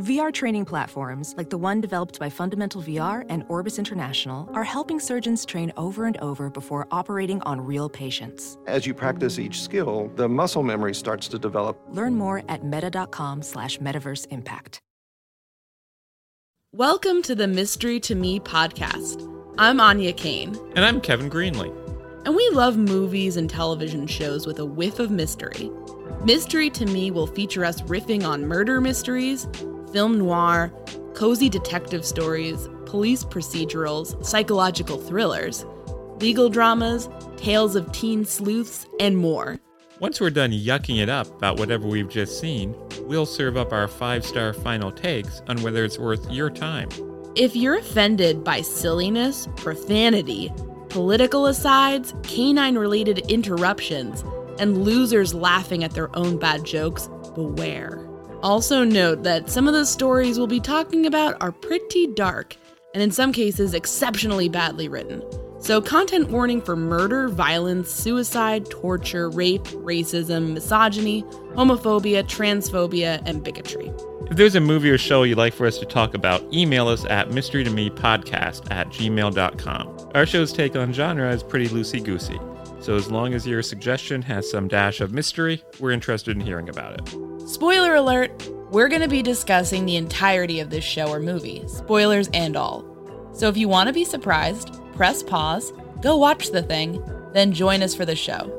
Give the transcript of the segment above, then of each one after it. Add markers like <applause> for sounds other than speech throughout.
VR training platforms, like the one developed by Fundamental VR and Orbis International, are helping surgeons train over and over before operating on real patients. As you practice each skill, the muscle memory starts to develop. Learn more at meta.com slash metaverse impact. Welcome to the Mystery to Me podcast. I'm Anya Kane. And I'm Kevin Greenlee. And we love movies and television shows with a whiff of mystery. Mystery to Me will feature us riffing on murder mysteries film noir, cozy detective stories, police procedurals, psychological thrillers, legal dramas, tales of teen sleuths, and more. Once we're done yucking it up about whatever we've just seen, we'll serve up our five star final takes on whether it's worth your time. If you're offended by silliness, profanity, political asides, canine related interruptions, and losers laughing at their own bad jokes, beware. Also, note that some of the stories we'll be talking about are pretty dark, and in some cases, exceptionally badly written. So, content warning for murder, violence, suicide, torture, rape, racism, misogyny, homophobia, transphobia, and bigotry. If there's a movie or show you'd like for us to talk about, email us at mysterytomepodcast at gmail.com. Our show's take on genre is pretty loosey goosey, so as long as your suggestion has some dash of mystery, we're interested in hearing about it. Spoiler alert, we're going to be discussing the entirety of this show or movie, spoilers and all. So if you want to be surprised, press pause, go watch the thing, then join us for the show.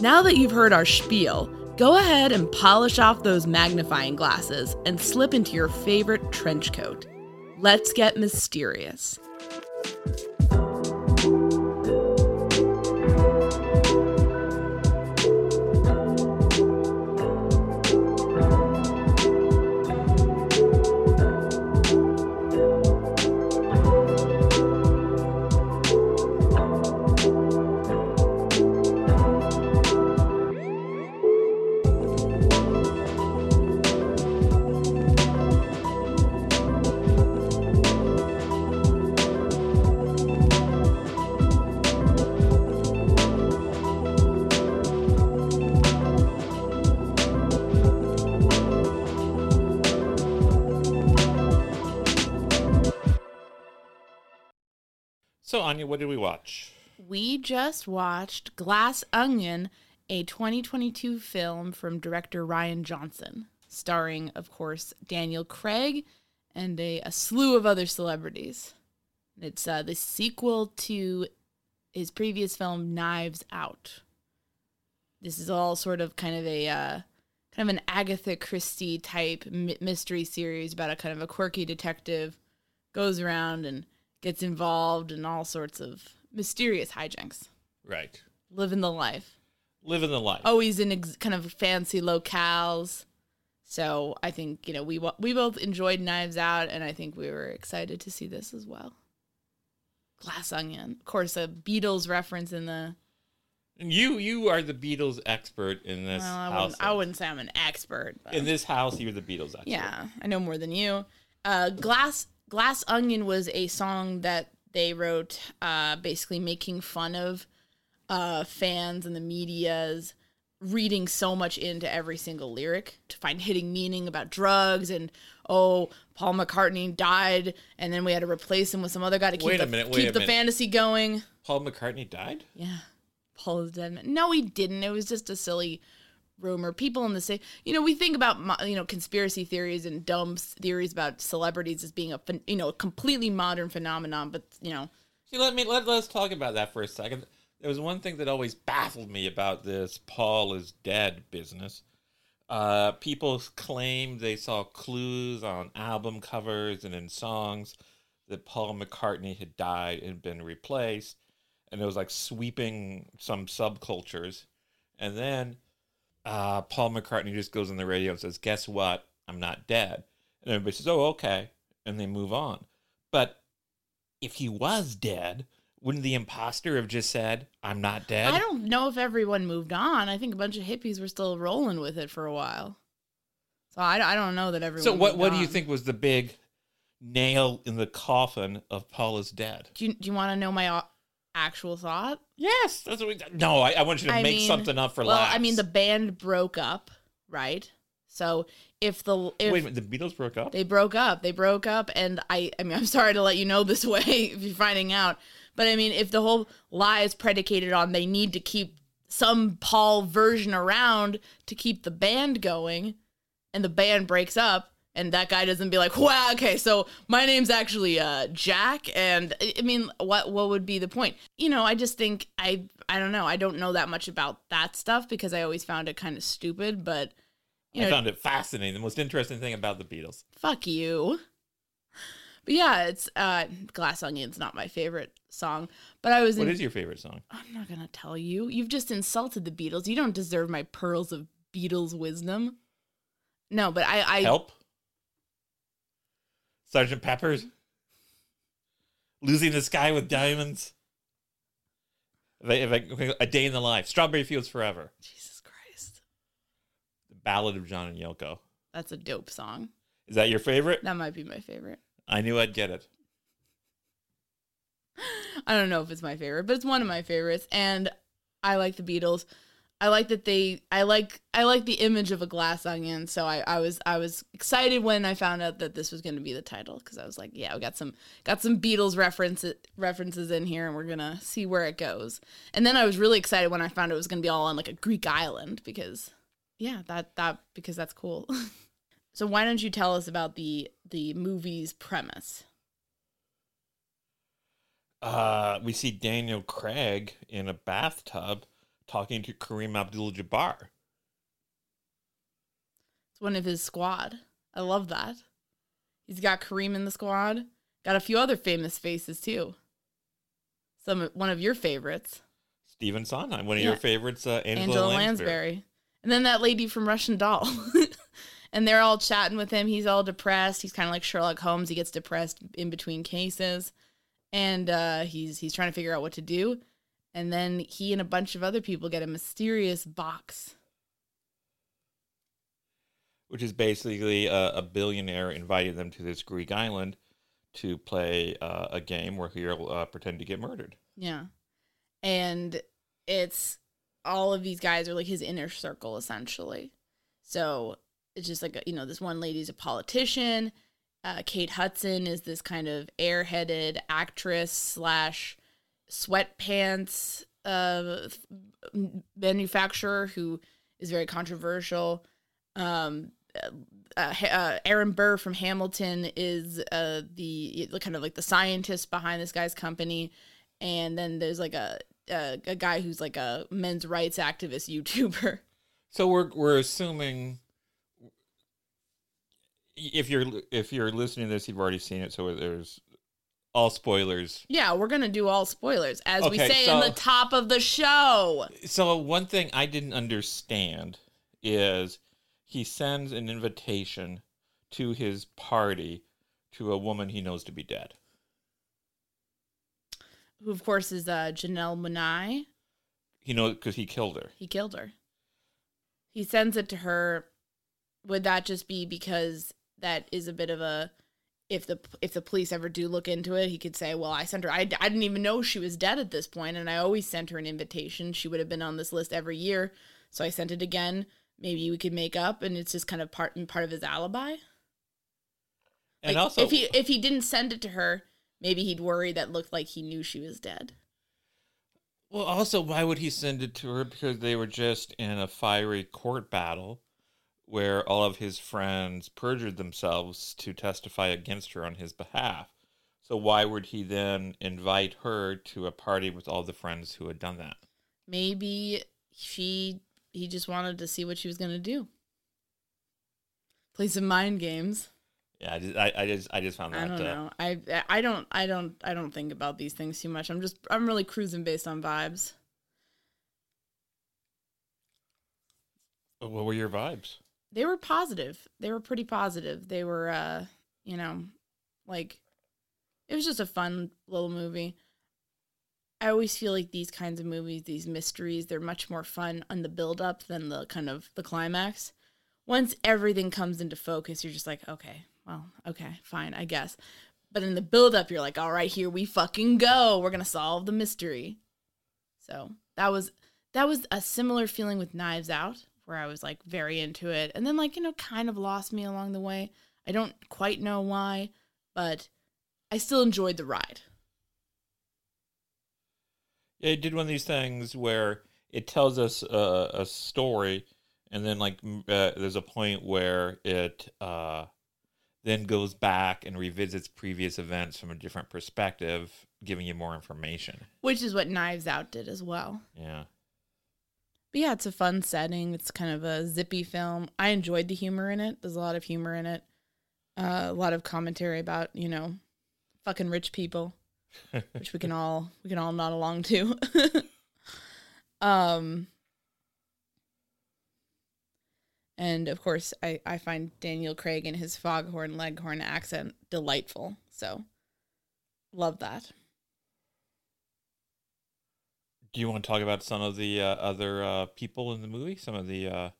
Now that you've heard our spiel, go ahead and polish off those magnifying glasses and slip into your favorite trench coat. Let's get mysterious. What did we watch? We just watched Glass Onion, a 2022 film from director Rian Johnson, starring, of course, Daniel Craig and a, a slew of other celebrities. It's uh, the sequel to his previous film, Knives Out. This is all sort of kind of a uh, kind of an Agatha Christie type mystery series about a kind of a quirky detective goes around and gets involved in all sorts of mysterious hijinks. Right. Living the life. Living the life. Always in ex- kind of fancy locales. So I think you know we we both enjoyed Knives Out, and I think we were excited to see this as well. Glass Onion, of course, a Beatles reference in the. You you are the Beatles expert in this well, I house. Wouldn't, I wouldn't say I'm an expert. But. In this house, you're the Beatles expert. Yeah, I know more than you. Uh, Glass Glass Onion was a song that they wrote, uh, basically making fun of uh, fans and the media's reading so much into every single lyric to find hidden meaning about drugs and oh Paul McCartney died and then we had to replace him with some other guy to keep the, minute, keep the fantasy going. Paul McCartney died? Yeah. Paul is dead. No, he didn't. It was just a silly rumor. People in the same, you know, we think about you know conspiracy theories and dumb theories about celebrities as being a you know a completely modern phenomenon, but you know. See, let me let let's talk about that for a second. There was one thing that always baffled me about this Paul is dead business. Uh, people claim they saw clues on album covers and in songs that Paul McCartney had died and been replaced, and it was like sweeping some subcultures. And then uh, Paul McCartney just goes on the radio and says, "Guess what? I'm not dead. And everybody says, oh, okay. And they move on. But if he was dead, wouldn't the imposter have just said, I'm not dead? I don't know if everyone moved on. I think a bunch of hippies were still rolling with it for a while. So I, I don't know that everyone. so what, what do you think was the big nail in the coffin of Paul is dead? Do you, do you want to know my actual thought? Yes, that's what we. No, I, I want you to I make mean, something up for well, laughs. I mean, the band broke up, right? So if the if wait a minute, the Beatles broke up. they broke up, they broke up, and I I mean, <laughs> I'm sorry to let you know this <laughs> way if you're finding out, but I mean, if the whole lie is predicated on they need to keep some Paul version around to keep the band going, and the band breaks up. And that guy doesn't be like, wow, okay, so my name's actually uh, Jack, and I mean, what what would be the point? You know, I just think I I don't know, I don't know that much about that stuff because I always found it kind of stupid, but you know, I found it fascinating. The most interesting thing about the Beatles. fuck you. But yeah, it's uh Glass Onion's not my favorite song, but I was What in, is your favorite song? I'm not going to tell you. You've just insulted the Beatles. You don't deserve my pearls of Beatles wisdom. No, but I I Help. Sergeant Pepper's. Lucy in the sky with diamonds. If I, if I, a day in the life. Strawberry Fields Forever. Jesus Christ. The Ballad of John and Yoko. That's a dope song. Is that your favorite? That might be my favorite. I knew I'd get it. <laughs> I don't know if it's my favorite, but it's one of my favorites and I like the Beatles. I like that they I like I like the image of a glass onion, so I, I was I was excited when I found out that this was going to be the title because I was like, yeah, we got some got some Beatles references references in here and we're to see where it goes. And then I was really excited when I found it was going to be all on like a Greek island because yeah, that that because that's cool. <laughs> so why don't you tell us about the the movie's premise? Uh, we see Daniel Craig in a bathtub talking to Kareem Abdul-Jabbar. It's one of his squad. I love that. He's got Kareem in the squad. Got a few other famous faces too. Some one of your favorites, Stephen Sondheim, one of Yeah. your favorites, uh, Angela, Angela Lansbury. Lansbury, and then that lady from Russian Doll. <laughs> and they're all chatting with him. He's all depressed. He's kind of like Sherlock Holmes. He gets depressed in between cases, and uh, he's he's trying to figure out what to do. And then he and a bunch of other people get a mysterious box. which is basically a, a billionaire inviting them to this Greek island to play uh, a game where he'll uh, pretend to get murdered. Yeah. And it's all of these guys are like his inner circle essentially. So it's just like, you know, this one lady's a politician. Uh, Kate Hudson is this kind of airheaded actress slash sweatpants uh, manufacturer who is very controversial. Um, uh, uh, Aaron Burr from Hamilton is uh, the kind of like the scientist behind this guy's company, and then there's like a a, a guy who's like a men's rights activist <laughs> YouTuber. So we're we're assuming if you're if you're listening to this, you've already seen it. So there's all spoilers. Yeah, we're gonna do all spoilers as we Okay, say in the top of the show. So one thing I didn't understand is he sends an invitation to his party to a woman he knows to be dead. Who of course is uh, Janelle Monáe. He knows because he killed her. He killed her. He sends it to her. Would that just be because that is a bit of a if the if the police ever do look into it, he could say, "Well, I sent her. I, I didn't even know she was dead at this point, and I always sent her an invitation. She would have been on this list every year, so I sent it again. Maybe we could make up, and it's just kind of part and part of his alibi. And Like, also, if he if he didn't send it to her, maybe he'd worry that looked like he knew she was dead. Well, also, why would he send it to her? Because they were just in a fiery court battle where all of his friends perjured themselves to testify against her on his behalf. So why would he then invite her to a party with all the friends who had done that? maybe she he just wanted to see what she was gonna do. Play some mind games. Yeah, I just, I, I just, I just found that. I don't uh, know. I I don't I don't I don't think about these things too much. I'm just I'm really cruising based on vibes. What were your vibes? They were positive. They were pretty positive. They were, uh, you know, like it was just a fun little movie. I always feel like these kinds of movies, these mysteries, they're much more fun on the build up than the kind of the climax. Once everything comes into focus, you're just like, okay, well, okay, fine, I guess. But in the build up, you're like, all right, here we fucking go. We're gonna solve the mystery. So that was that was a similar feeling with Knives Out, where I was like very into it, and then like you know, kind of lost me along the way. I don't quite know why, but I still enjoyed the ride. It did one of these things where it tells us a, a story, and then like uh, there's a point where it uh, then goes back and revisits previous events from a different perspective, giving you more information. Which is what Knives Out did as well. Yeah. But yeah, it's a fun setting. It's kind of a zippy film. I enjoyed the humor in it. There's a lot of humor in it. Uh, a lot of commentary about, you know, fucking rich people, <laughs> which we can all we can all nod along to. <laughs> um and of course I, I find Daniel Craig and his foghorn leghorn accent delightful. So love that. Do you want to talk about some of the uh, other uh, people in the movie? Some of the uh,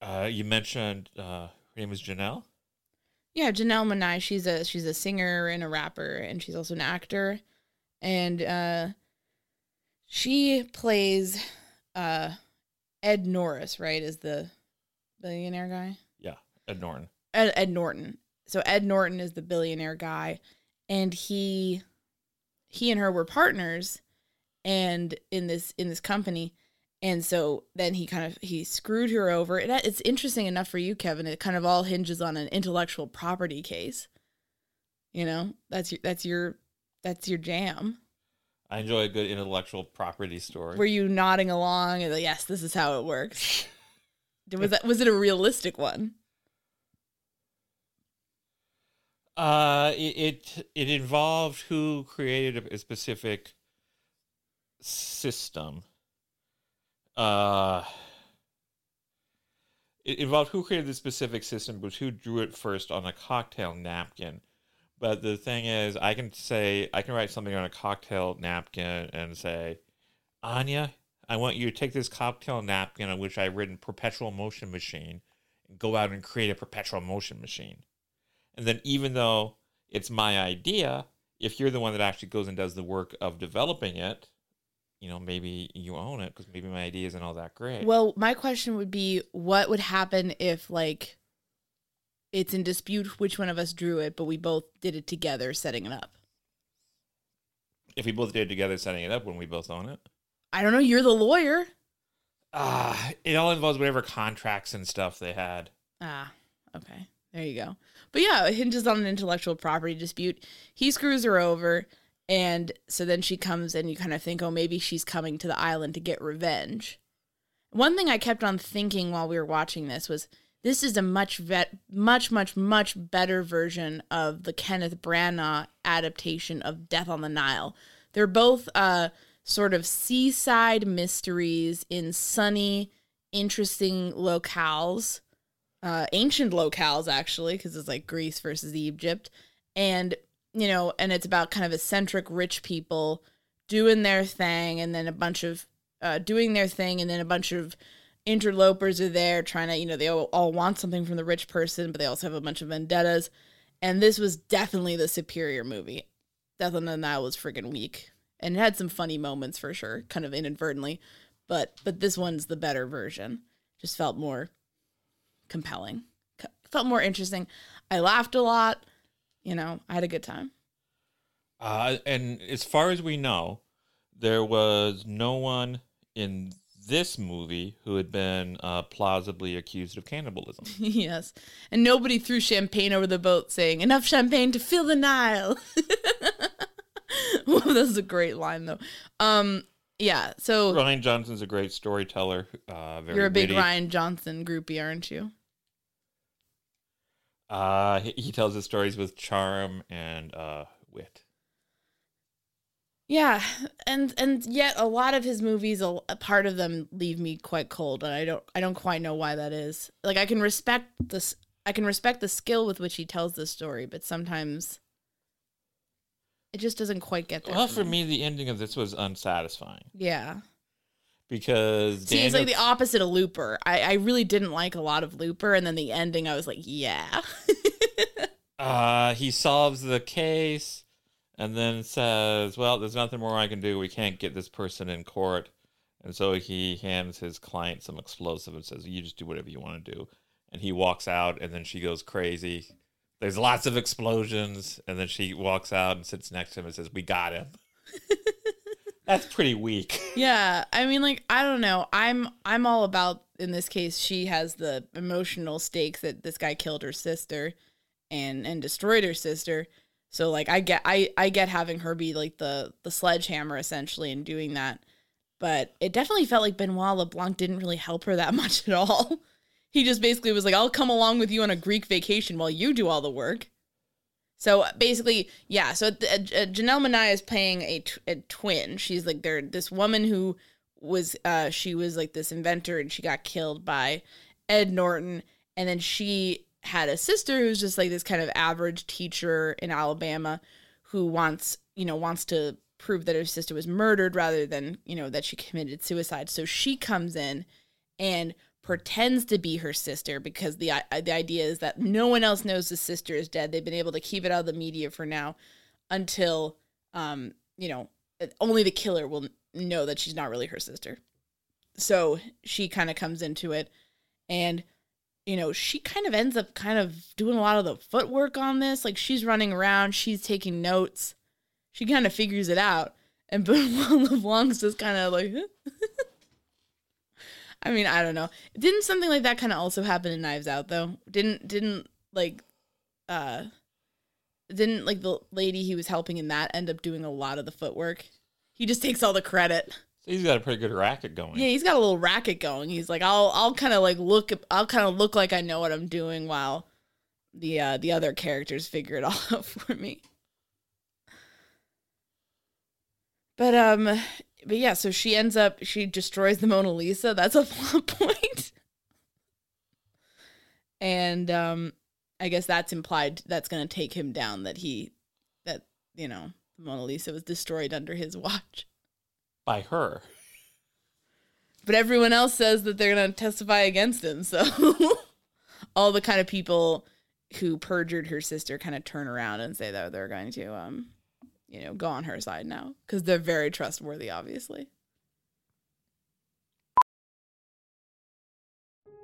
uh, you mentioned uh, her name was Janelle. Yeah, Janelle Monáe, she's a she's a singer and a rapper, and she's also an actor, and uh, she plays uh, Ed Norris, right? Is the billionaire guy? Yeah, Ed Norton. Ed, Ed Norton. So Ed Norton is the billionaire guy, and he he and her were partners, and in this in this company, and so then he kind of he screwed her over. It, it's interesting enough for you, Kevin. It kind of all hinges on an intellectual property case. You know, that's your that's your that's your jam. I enjoy a good intellectual property story. Were you nodding along? And like, yes, this is how it works. <laughs> was that was it a realistic one? Uh, it, it it involved who created a specific system. Uh, it involved who created the specific system, but who drew it first on a cocktail napkin. But the thing is, I can say I can write something on a cocktail napkin and say, Anya, I want you to take this cocktail napkin on which I've written perpetual motion machine and go out and create a perpetual motion machine. And then even though it's my idea, if you're the one that actually goes and does the work of developing it, you know, maybe you own it because maybe my idea isn't all that great. Well, my question would be what would happen if like it's in dispute which one of us drew it, but we both did it together setting it up? if we both did it together setting it up when we both own it. I don't know, you're the lawyer. Ah, it all involves whatever contracts and stuff they had. Ah, okay. There you go. But yeah, it hinges on an intellectual property dispute. He screws her over, and so then she comes and you kind of think, oh, maybe she's coming to the island to get revenge. One thing I kept on thinking while we were watching this was this is a much vet, much, much, much better version of the Kenneth Branagh adaptation of Death on the Nile. They're both uh, sort of seaside mysteries in sunny, interesting locales uh, ancient locales actually, because it's like Greece versus Egypt, and you know, and it's about kind of eccentric rich people doing their thing, and then a bunch of uh, doing their thing, and then a bunch of interlopers are there trying to, you know, they all, all want something from the rich person, but they also have a bunch of vendettas, and this was definitely the superior movie. Death on the Nile was friggin' weak, and it had some funny moments for sure, kind of inadvertently, but but this one's the better version. Just felt more compelling. Felt more interesting. I laughed a lot. You know, I had a good time. Uh, and as far as we know, there was no one in this movie who had been uh, plausibly accused of cannibalism. <laughs> yes. And nobody threw champagne over the boat saying, enough champagne to fill the Nile. <laughs> well, that's a great line, though. Um, yeah. So Rian Johnson's a great storyteller. Uh, very you're a big witty. Rian Johnson groupie, aren't you? Uh, he, he tells his stories with charm and uh, wit. Yeah, and and yet a lot of his movies, a, a part of them leave me quite cold, and I don't I don't quite know why that is. Like I can respect this, I can respect the skill with which he tells this story, but sometimes it just doesn't quite get there. Well, for me, the ending of this was unsatisfying yeah. Because See, Daniel- like the opposite of Looper. I I really didn't like a lot of Looper, and then the ending, I was like, yeah. <laughs> uh, he solves the case and then says, "Well, there's nothing more I can do. We can't get this person in court." And so he hands his client some explosive and says, "You just do whatever you want to do." And he walks out, and then she goes crazy. There's lots of explosions, and then she walks out and sits next to him and says, "We got him." <laughs> That's pretty weak. <laughs> Yeah, I mean like I don't know. I'm I'm all about in this case she has the emotional stake that this guy killed her sister and and destroyed her sister. So like I get I I get having her be like the the sledgehammer essentially and doing that. But it definitely felt like Benoit LeBlanc didn't really help her that <laughs> much at all. He just basically was like, "I'll come along with you on a Greek vacation while you do all the work." So basically, yeah. So uh, uh, Janelle Monáe is playing a, t- a twin. She's like they're this woman who was uh she was like this inventor and she got killed by Ed Norton, and then she had a sister who's just like this kind of average teacher in Alabama who wants you know wants to prove that her sister was murdered rather than you know that she committed suicide. So she comes in and pretends to be her sister because the the idea is that no one else knows the sister is dead. They've been able to keep it out of the media for now until um you know only the killer will know that she's not really her sister. So she kind of comes into it and you know, she kind of ends up kind of doing a lot of the footwork on this. Like she's running around, she's taking notes. She kind of figures it out. And <laughs> Benoit LeBlanc's just kind of like <laughs> I mean, I don't know. Didn't something like that kind of also happen in Knives Out though? Didn't didn't like uh didn't like the lady he was helping in that end up doing a lot of the footwork? He just takes all the credit. So he's got a pretty good racket going. Yeah, he's got a little racket going. He's like, I'll I'll kind of like look I'll kind of look like I know what I'm doing while the uh the other characters figure it <laughs> all out for me. But um but yeah, so she ends up she destroys the Mona Lisa. That's a <laughs> plot point. And um I guess that's implied that's going to take him down that he that you know, the Mona Lisa was destroyed under his watch. By her. But everyone else says that they're going to testify against him. So <laughs> all the kind of people who perjured her sister kind of turn around and say that they're going to, um, you know, go on her side now because they're very trustworthy, obviously.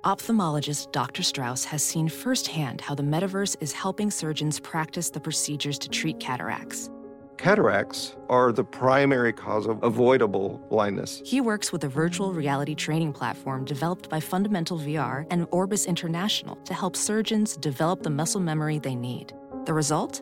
Ophthalmologist Dr. Strauss has seen firsthand how the metaverse is helping surgeons practice the procedures to treat cataracts. Cataracts are the primary cause of avoidable blindness. He works with a virtual reality training platform developed by Fundamental VR and Orbis International to help surgeons develop the muscle memory they need. The result?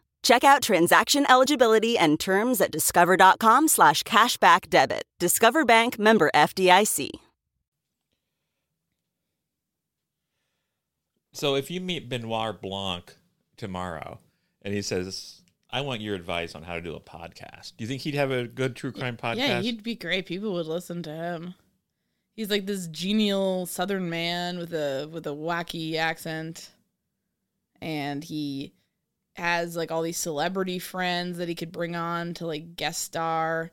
Check out transaction eligibility and terms at discover.com slash cashback debit. Discover Bank member FDIC. So if you meet Benoit Blanc tomorrow and he says, I want your advice on how to do a podcast, do you think he'd have a good true crime podcast? Yeah, he'd be great. People would listen to him. He's like this genial Southern man with a with a wacky accent, and he has like all these celebrity friends that he could bring on to like guest star.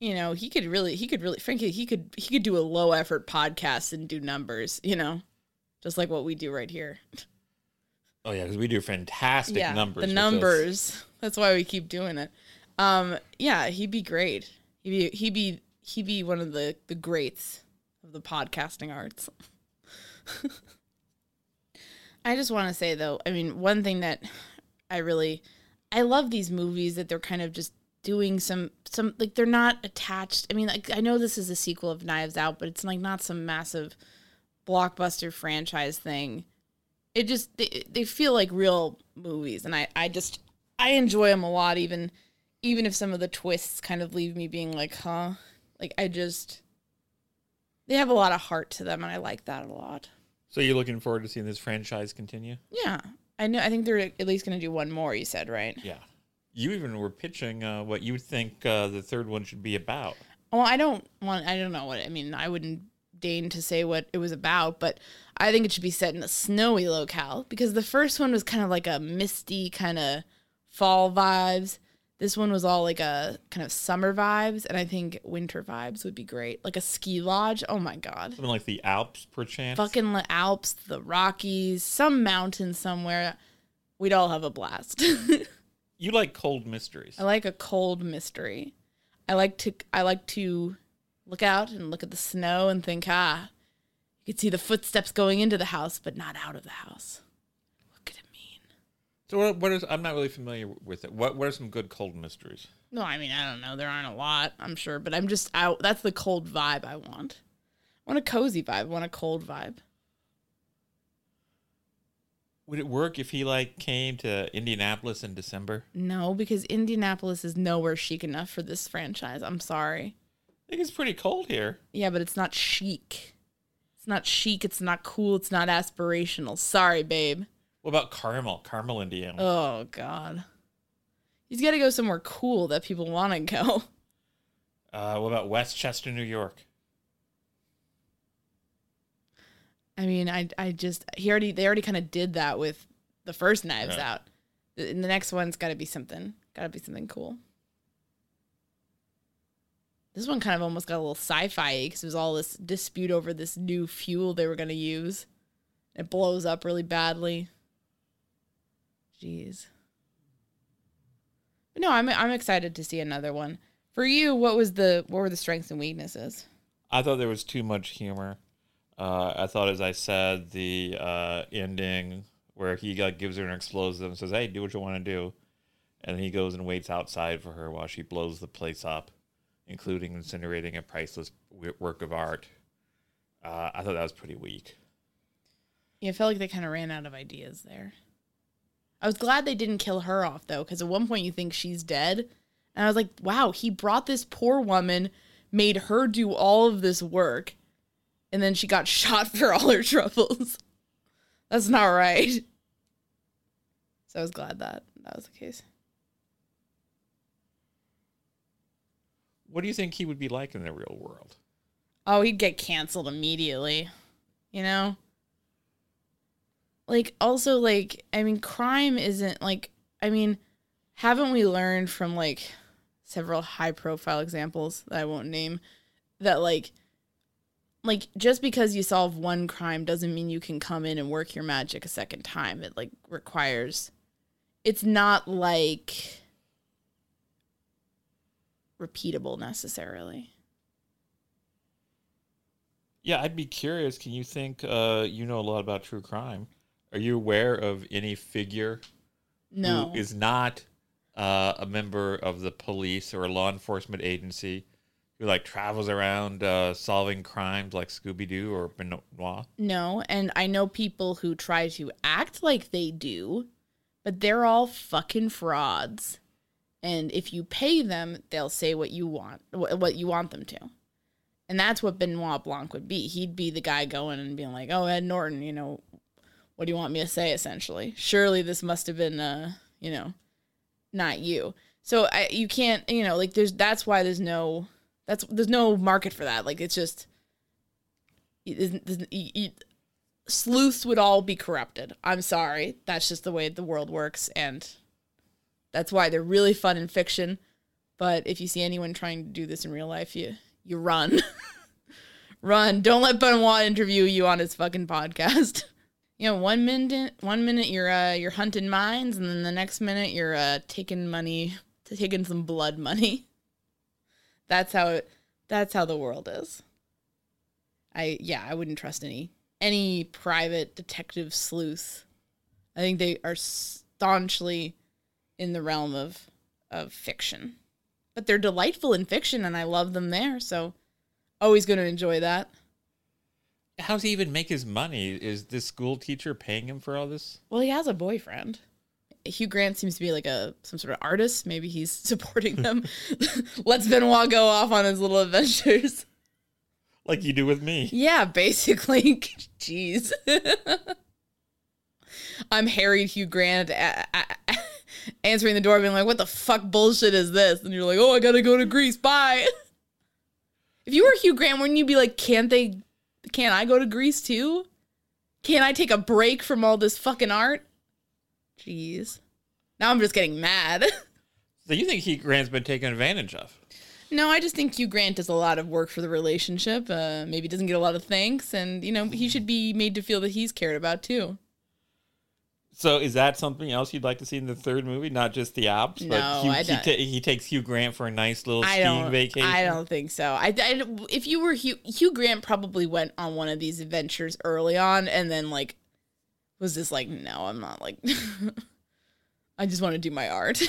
You know, he could really, he could really, frankly, he could, he could do a low effort podcast and do numbers. You know, just like what we do right here. Oh yeah, because we do fantastic yeah, numbers. the numbers. That's why we keep doing it. Um, yeah, he'd be great. He'd be, he'd be, he'd be one of the the greats of the podcasting arts. <laughs> I just want to say though, I mean, one thing that I really I love these movies that they're kind of just doing some some like they're not attached. I mean, like I know this is a sequel of Knives Out, but it's like not some massive blockbuster franchise thing. It just they, they feel like real movies and I I just I enjoy them a lot even even if some of the twists kind of leave me being like, "Huh?" Like I just they have a lot of heart to them and I like that a lot. So you're looking forward to seeing this franchise continue? Yeah. I know I think they're at least going to do one more, you said, right? Yeah. You even were pitching uh, what you think uh, the third one should be about. Well, I don't want. I don't know what. I mean, I wouldn't deign to say what it was about, but I think it should be set in a snowy locale because the first one was kind of like a misty kind of fall vibes. This one was all like a kind of summer vibes, and I think winter vibes would be great. Like a ski lodge. Oh my god. Something like the Alps, perchance. Fucking the Alps, the Rockies, some mountain somewhere. We'd all have a blast. <laughs> You like cold mysteries. I like a cold mystery. I like to I like to look out and look at the snow and think, ah, you could see the footsteps going into the house, but not out of the house. What could it mean? So what, what is? I'm not really familiar with it. What What are some good cold mysteries? No, I mean I don't know. There aren't a lot, I'm sure, but I'm just out. That's the cold vibe I want. I want a cozy vibe. I want a cold vibe. Would it work if he like came to Indianapolis in December? No, because Indianapolis is nowhere chic enough for this franchise. I'm sorry. I think it's pretty cold here. Yeah, but it's not chic. It's not chic. It's not cool. It's not aspirational. Sorry, babe. What about Carmel? Carmel, Indiana. Oh God. He's got to go somewhere cool that people want to go. Uh, what about Westchester, New York? I mean, I I just he already they already kind of did that with the first Knives Right. Out. The, and the next one's got to be something. Got to be something cool. This one kind of almost got a little sci-fi because there's all this dispute over this new fuel they were going to use. It blows up really badly. Jeez. But no, I'm I'm excited to see another one. For you, what was the what were the strengths and weaknesses? I thought there was too much humor. Uh, I thought, as I said, the uh, ending where he like, gives her an explosive and says, "Hey, do what you want to do," and he goes and waits outside for her while she blows the place up, including incinerating a priceless w- work of art. Uh, I thought that was pretty weak. Yeah, I felt like they kind of ran out of ideas there. I was glad they didn't kill her off though, because at one point you think she's dead, and I was like, wow, he brought this poor woman, made her do all of this work, and then she got <laughs> shot for all her troubles. That's not right. So I was glad that that was the case. What do you think he would be like in the real world? Oh, he'd get canceled immediately. You know? Like also like I mean crime isn't like I mean haven't we learned from like several high profile examples that I won't name that like like just because you solve one crime doesn't mean you can come in and work your magic a second time. It like requires it's not like repeatable necessarily. Yeah, I'd be curious. Can you think uh, you know a lot about true crime? Are you aware of any figure No. who is not uh, a member of the police or a law enforcement agency who like travels around uh, solving crimes like Scooby Doo or Benoit? No, and I know people who try to act like they do, but they're all fucking frauds. And if you pay them, they'll say what you want, wh- what you want them to. And that's what Benoit Blanc would be. He'd be the guy going and being like, "Oh, Ed Norton, you know, what do you want me to say?" Essentially, surely this must have been, uh, you know, not you. So I, you can't, you know, like there's that's why there's no that's there's no market for that. Like it's just it you- sleuths would all be corrupted. I'm sorry. That's just the way the world works and that's why they're really fun in fiction. But if you see anyone trying to do this in real life, you you run. <laughs> run. Don't let Benoit interview you on his fucking podcast. <laughs> You know, one minute one minute you're uh you're hunting mines and then the next minute you're uh taking money taking some blood money. <laughs> That's how it that's how the world is. I yeah, I wouldn't trust any any private detective sleuth. I think they are staunchly in the realm of of fiction. But they're delightful in fiction and I love them there, so always going to enjoy that. How's he even make his money? Is this school teacher paying him for all this? Well, he has a boyfriend. Hugh Grant seems to be like a some sort of artist. Maybe he's <laughs> supporting them. <laughs> Let's Benoit go off on his little adventures. Like you do with me. Yeah, basically. <laughs> Jeez. I'm harried Hugh Grant a- a- answering the door, being like, "What the fuck bullshit is this?" And you're like, "Oh, I gotta go to Greece. Bye." if you were Hugh Grant, wouldn't you be like, "Can't they? Can't I go to Greece too? Can't I take a break from all this fucking art?" Jeez. Now I'm just getting mad. <laughs> So you think Hugh Grant's been taken advantage of? No, I just think Hugh Grant does a lot of work for the relationship. Uh, maybe doesn't get a lot of thanks, and you know he should be made to feel that he's cared about too. So is that something else you'd like to see in the third movie? Not just the Alps, No, but Hugh, I he, don't. ta- he takes Hugh Grant for a nice little I skiing vacation. I don't think so. I, I- if you were Hugh, Hugh Grant probably went on one of these adventures early on, and then like was just like, no, I'm not like. <laughs> I just want to do my art. <laughs>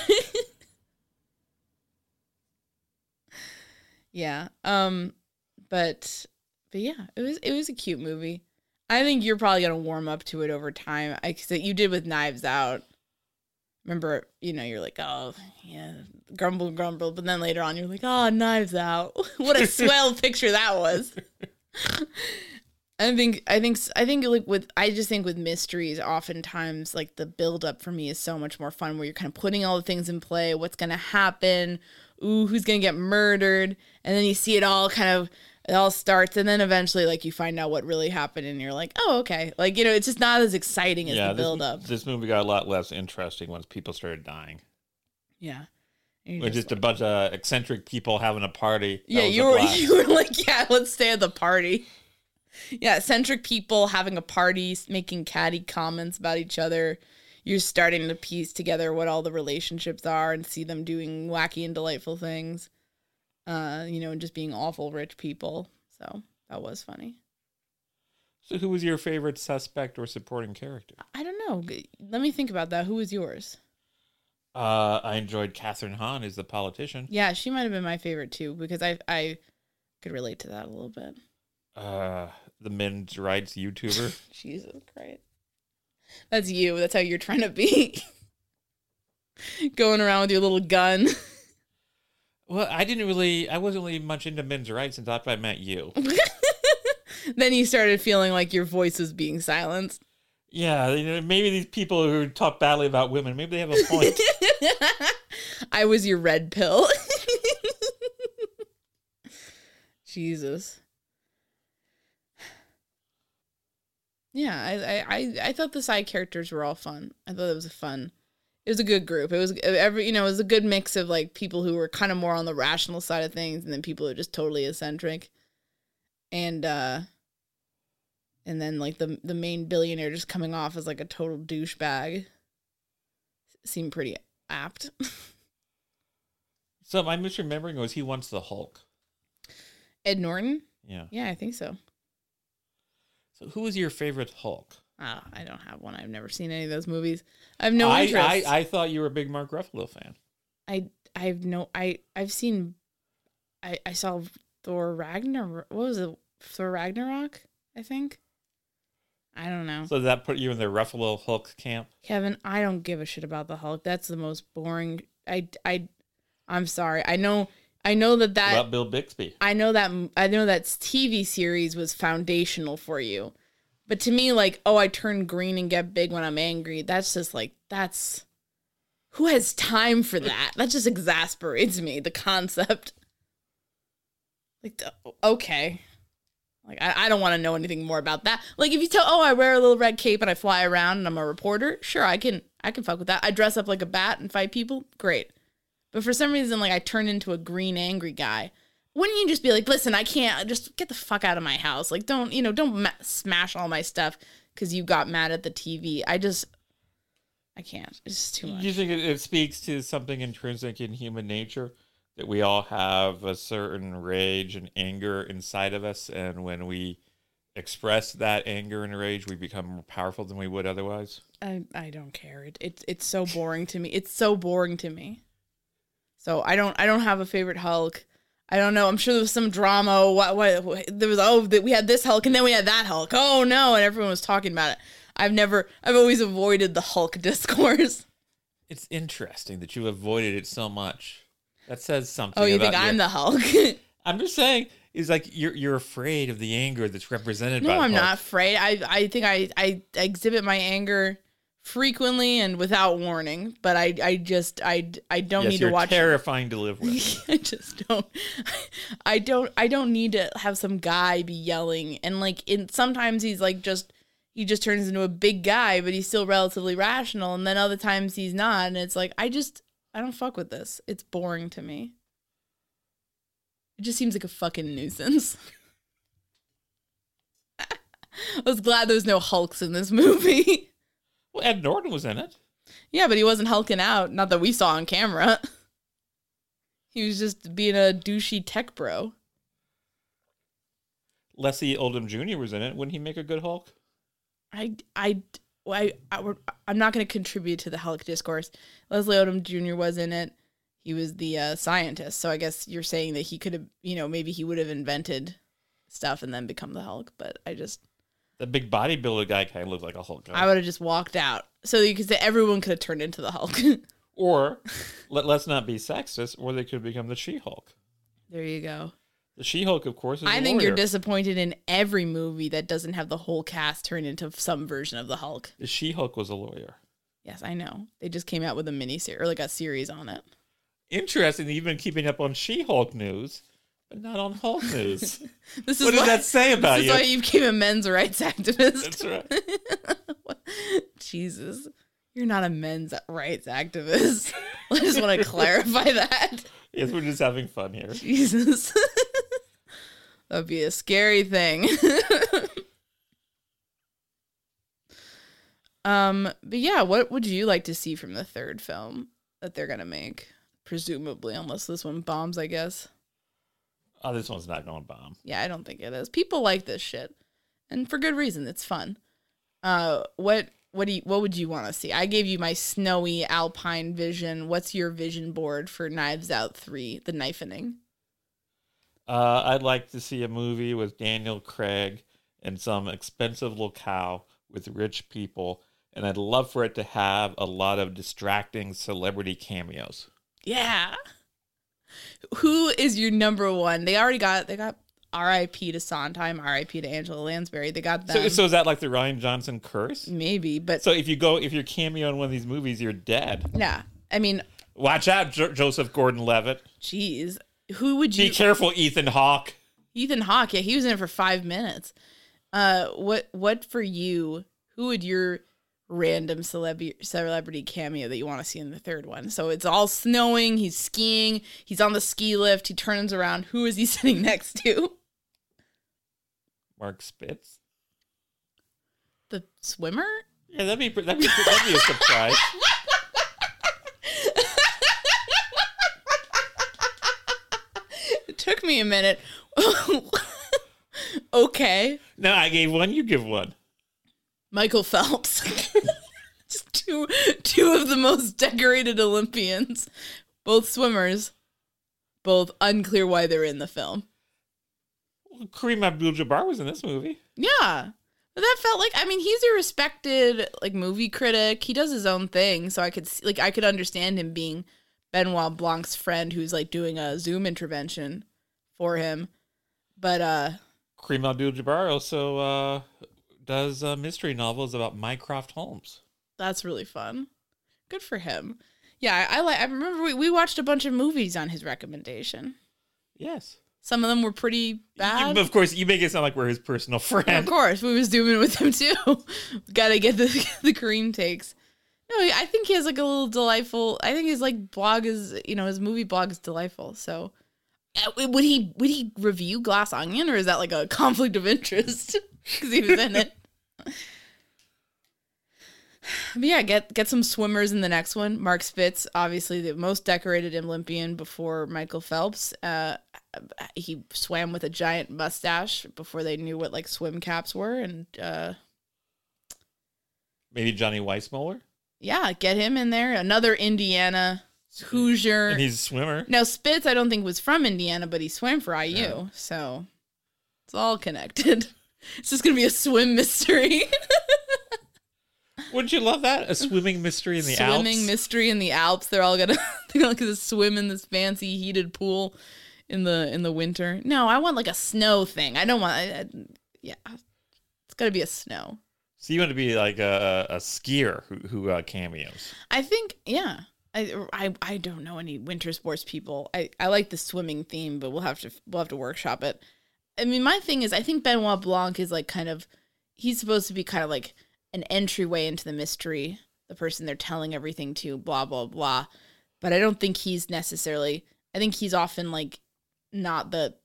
yeah. Um. But but yeah, it was it was a cute movie. I think you're probably gonna warm up to it over time. I that you did with Knives Out. Remember, you know, you're like, oh yeah, grumble, grumble, but then later on, you're like, oh, Knives Out. <laughs> what a swell <laughs> picture that was. I think, I think, I think, like with, I just think with mysteries, oftentimes, like the build up for me is so much more fun, where you're kind of putting all the things in play, what's gonna happen, ooh, who's gonna get murdered, and then you see it all kind of it all starts and then eventually like you find out what really happened and you're like oh okay like you know it's just not as exciting as yeah, the build up This, movie got a lot less interesting once people started dying. yeah you're We're just a bunch of eccentric people having a party. Yeah you were <laughs> blast. you were like yeah let's stay at the party yeah eccentric people having a party making catty comments about each other you're starting to piece together what all the relationships are and see them doing wacky and delightful things uh you know and just being awful rich people so that was funny So, who was your favorite suspect or supporting character? i don't know let me think about that who was yours Uh, I enjoyed Kathryn Hahn as the politician. Yeah, she might have been my favorite too because I I could relate to that a little bit. Uh, the men's rights YouTuber. <laughs> Jesus Christ. That's you. That's how you're trying to be. <laughs> Going around with your little gun. <laughs> well, I didn't really. I wasn't really much into men's rights until after I met you. <laughs> then you started feeling like your voice was being silenced. Yeah, you know, maybe these people who talk badly about women, maybe they have a point. <laughs> I was your red pill. <laughs> Jesus. Yeah, I, I, I, I thought the side characters were all fun. I thought it was a fun. It was a good group. It was every you know it was a good mix of like people who were kind of more on the rational side of things, and then people who are just totally eccentric, and uh, and then like the the main billionaire just coming off as like a total douchebag. Seemed pretty apt. so, my misremembering was he wants the Hulk. Ed Norton? Yeah. Yeah, I think so. So, who was your favorite Hulk? Oh, I don't have one. I've never seen any of those movies. I have no I, interest. I, I thought you were a big Mark Ruffalo fan. I I have no I I've seen I I saw Thor Ragnarok. What was it? Thor Ragnarok, I think. I don't know. So, that put you in the Ruffalo Hulk camp? Kevin, I don't give a shit about the Hulk. That's the most boring. I I I'm sorry. I know I know that that about Bill Bixby? I know that I know that TV series was foundational for you. But to me like, oh, I turn green and get big when I'm angry. That's just like that's who has time for that? That just exasperates me, the concept. Like okay. Like I, I don't want to know anything more about that. Like if you tell, oh, I wear a little red cape and I fly around and I'm a reporter, sure, I can I can fuck with that. I dress up like a bat and fight people, great. But for some reason, like I turn into a green angry guy. Wouldn't you just be like, listen, I can't just get the fuck out of my house. Like don't you know don't ma- smash all my stuff because you got mad at the TV. I just I can't. It's just too much. Do you think it, it speaks to something intrinsic in human nature that we all have a certain rage and anger inside of us, and when we express that anger and rage, we become more powerful than we would otherwise? I I don't care. It, it's it's so boring to me. It's so boring to me. So I don't I don't have a favorite Hulk. I don't know. I'm sure there was some drama. What what, there was? Oh, that we had this Hulk and then we had that Hulk. Oh no! And everyone was talking about it. I've never. I've always avoided the Hulk <laughs> discourse. It's interesting that you've avoided it so much. That says something. Oh, you think I'm the Hulk? <laughs> I'm just saying. It's like you're you're afraid of the anger that's represented by. no, I'm Hulk. not afraid. I I think I I exhibit my anger frequently and without warning. But I I just I I don't yes, need to watch. terrifying to live with. <laughs> I just don't I don't I don't need to have some guy be yelling and like in sometimes he's like just he just turns into a big guy but he's still relatively rational and then other times he's not and it's like I just I don't fuck with this. It's boring to me. It just seems like a fucking nuisance. <laughs> I was glad there was no Hulks in this <laughs> movie. Well, Ed Norton was in it. yeah, but he wasn't hulking out, not that we saw on camera. <laughs> He was just being a douchey tech bro. Leslie Odom Jr. was in it. Wouldn't he make a good Hulk? I I I, I I'm not going to contribute to the Hulk discourse. Leslie Odom Jr. was in it. He was the uh, scientist, so I guess you're saying that he could have, you know, maybe he would have invented stuff and then become the Hulk. But I just, The big bodybuilder guy kind of looked like a Hulk. guy. I would have just walked out. So you could say everyone could have turned into the Hulk. <laughs> Or <laughs> let, let's not be sexist, or they could become the She Hulk. there you go. The She Hulk, of course, is I think you're disappointed in every movie that doesn't have the whole cast turn into some version of the Hulk. The She Hulk was a lawyer. Yes, I know. They just came out with a mini series or like a series on it. Interesting been keeping up on She Hulk news, but not on Hulk <laughs> news. <laughs> This is what does why- that say about this you? is why you became a men's rights activist. That's right. <laughs> Jesus. You're not a men's rights activist. I just want to clarify that. Yes, we're just having fun here. Jesus. That'd be a scary thing. um, but yeah, what would you like to see from the third film that they're gonna make? Presumably, unless this one bombs, I guess. Oh, this one's not going bomb. Yeah, I don't think it is. People like this shit, and for good reason. It's fun. Uh, what what do you, what would you want to see? I gave you my snowy alpine vision. What's your vision board for Knives Out three? The knifening. Uh, I'd like to see a movie with Daniel Craig in some expensive locale with rich people, and I'd love for it to have a lot of distracting celebrity cameos. Yeah. Who is your number one? They already got they got R.I.P. to Sondheim, R.I.P. to Angela Lansbury. They got them. So, so is that like the Rian Johnson curse? maybe, but So if you go, if you're cameo in one of these movies, you're dead. yeah. I mean, Watch out, jo- Joseph Gordon-Levitt. Jeez, who would you? Be careful, Ethan Hawke. Ethan Hawke, yeah, he was in it for five minutes. Uh, what what for you? Who would your random celebrity celebrity cameo that you want to see in the third one? So it's all snowing. He's skiing. He's on the ski lift. He turns around. Who is he <laughs> sitting next to? Mark Spitz. The swimmer. Yeah, that'd be that'd be that'd be a surprise. <laughs> It took me a minute. <laughs> okay, No, I gave one. You give one. Michael Phelps. <laughs> Just two two of the most decorated Olympians, both swimmers, both unclear why they're in the film. Kareem Abdul-Jabbar was in this movie. Yeah. But that felt like I mean he's a respected like movie critic. He does his own thing, so I could see, like I could understand him being Benoit Blanc's friend who's like doing a Zoom intervention for him. But uh Kareem Abdul-Jabbar also uh, does uh, mystery novels about Mycroft Holmes. that's really fun. Good for him. Yeah, I, I like I remember we, we watched a bunch of movies on his recommendation. Yes. Some of them were pretty bad. Of course, you make it sound like we're his personal <laughs> friend. Of course, we was doing it with him too. <laughs> Got to get the <laughs> the Kareem takes. No, I think he has like a little delightful. I think his like blog is, you know, his movie blog is delightful. So, uh, would he would he review Glass Onion, or is that like a conflict of interest because he was in it? But yeah, get get some swimmers in the next one. Mark Spitz, obviously the most decorated Olympian before Michael Phelps. Uh, he swam with a giant mustache before they knew what like swim caps were, and uh, Maybe Johnny Weissmuller. yeah, get him in there. Another Indiana Hoosier. And he's a swimmer. now Spitz, I don't think was from Indiana, but he swam for IU, so it's all connected. <laughs> It's just gonna be a swim mystery. <laughs> Wouldn't you love that? A swimming mystery in the swimming Alps. mystery in the Alps. They're all gonna <laughs> they're all gonna swim in this fancy heated pool in the in the winter. No, I want like a snow thing. I don't want. I, I, yeah, it's gotta be a snow. so you want to be like a, a skier who, who uh, cameos. I think yeah. I, I I don't know any winter sports people. I, I like the swimming theme, but we'll have to we'll have to workshop it. I mean, my thing is, I think Benoit Blanc is like kind of he's supposed to be kind of like an entryway into the mystery, the person they're telling everything to, blah blah blah. But I don't think he's necessarily. I think he's often like not the.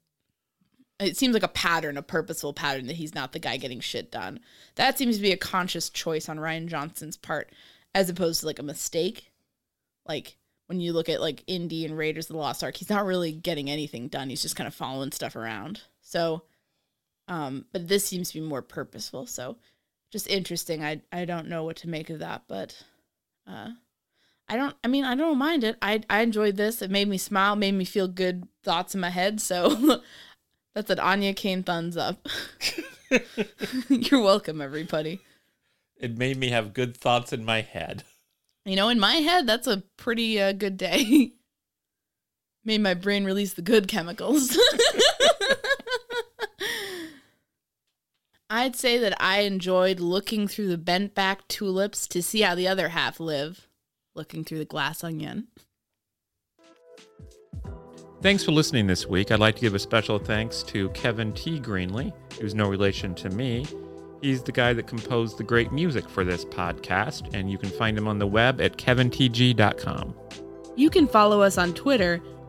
It seems like a pattern, a purposeful pattern that he's not the guy getting shit done. That seems to be a conscious choice on Rian Johnson's part, as opposed to like a mistake like when you look at like Indy and Raiders of the Lost Ark, he's not really getting anything done. He's just kind of following stuff around. So, um, but this seems to be more purposeful. So, just interesting. I I don't know what to make of that, but uh, I don't. I mean, I don't mind it. I I enjoyed this. It made me smile. Made me feel good thoughts in my head. So. <laughs> That's an Anya Kane thumbs up. <laughs> You're welcome, everybody. It made me have good thoughts in my head. You know, in my head, that's a pretty uh, good day. <laughs> Made my brain release the good chemicals. I'd say that I enjoyed looking through the bent back tulips to see how the other half live, looking through the glass onion. Thanks for listening this week. I'd like to give a special thanks to Kevin T. Greenley, who's no relation to me. He's the guy that composed the great music for this podcast, and you can find him on the web at kevintg.com. You can follow us on Twitter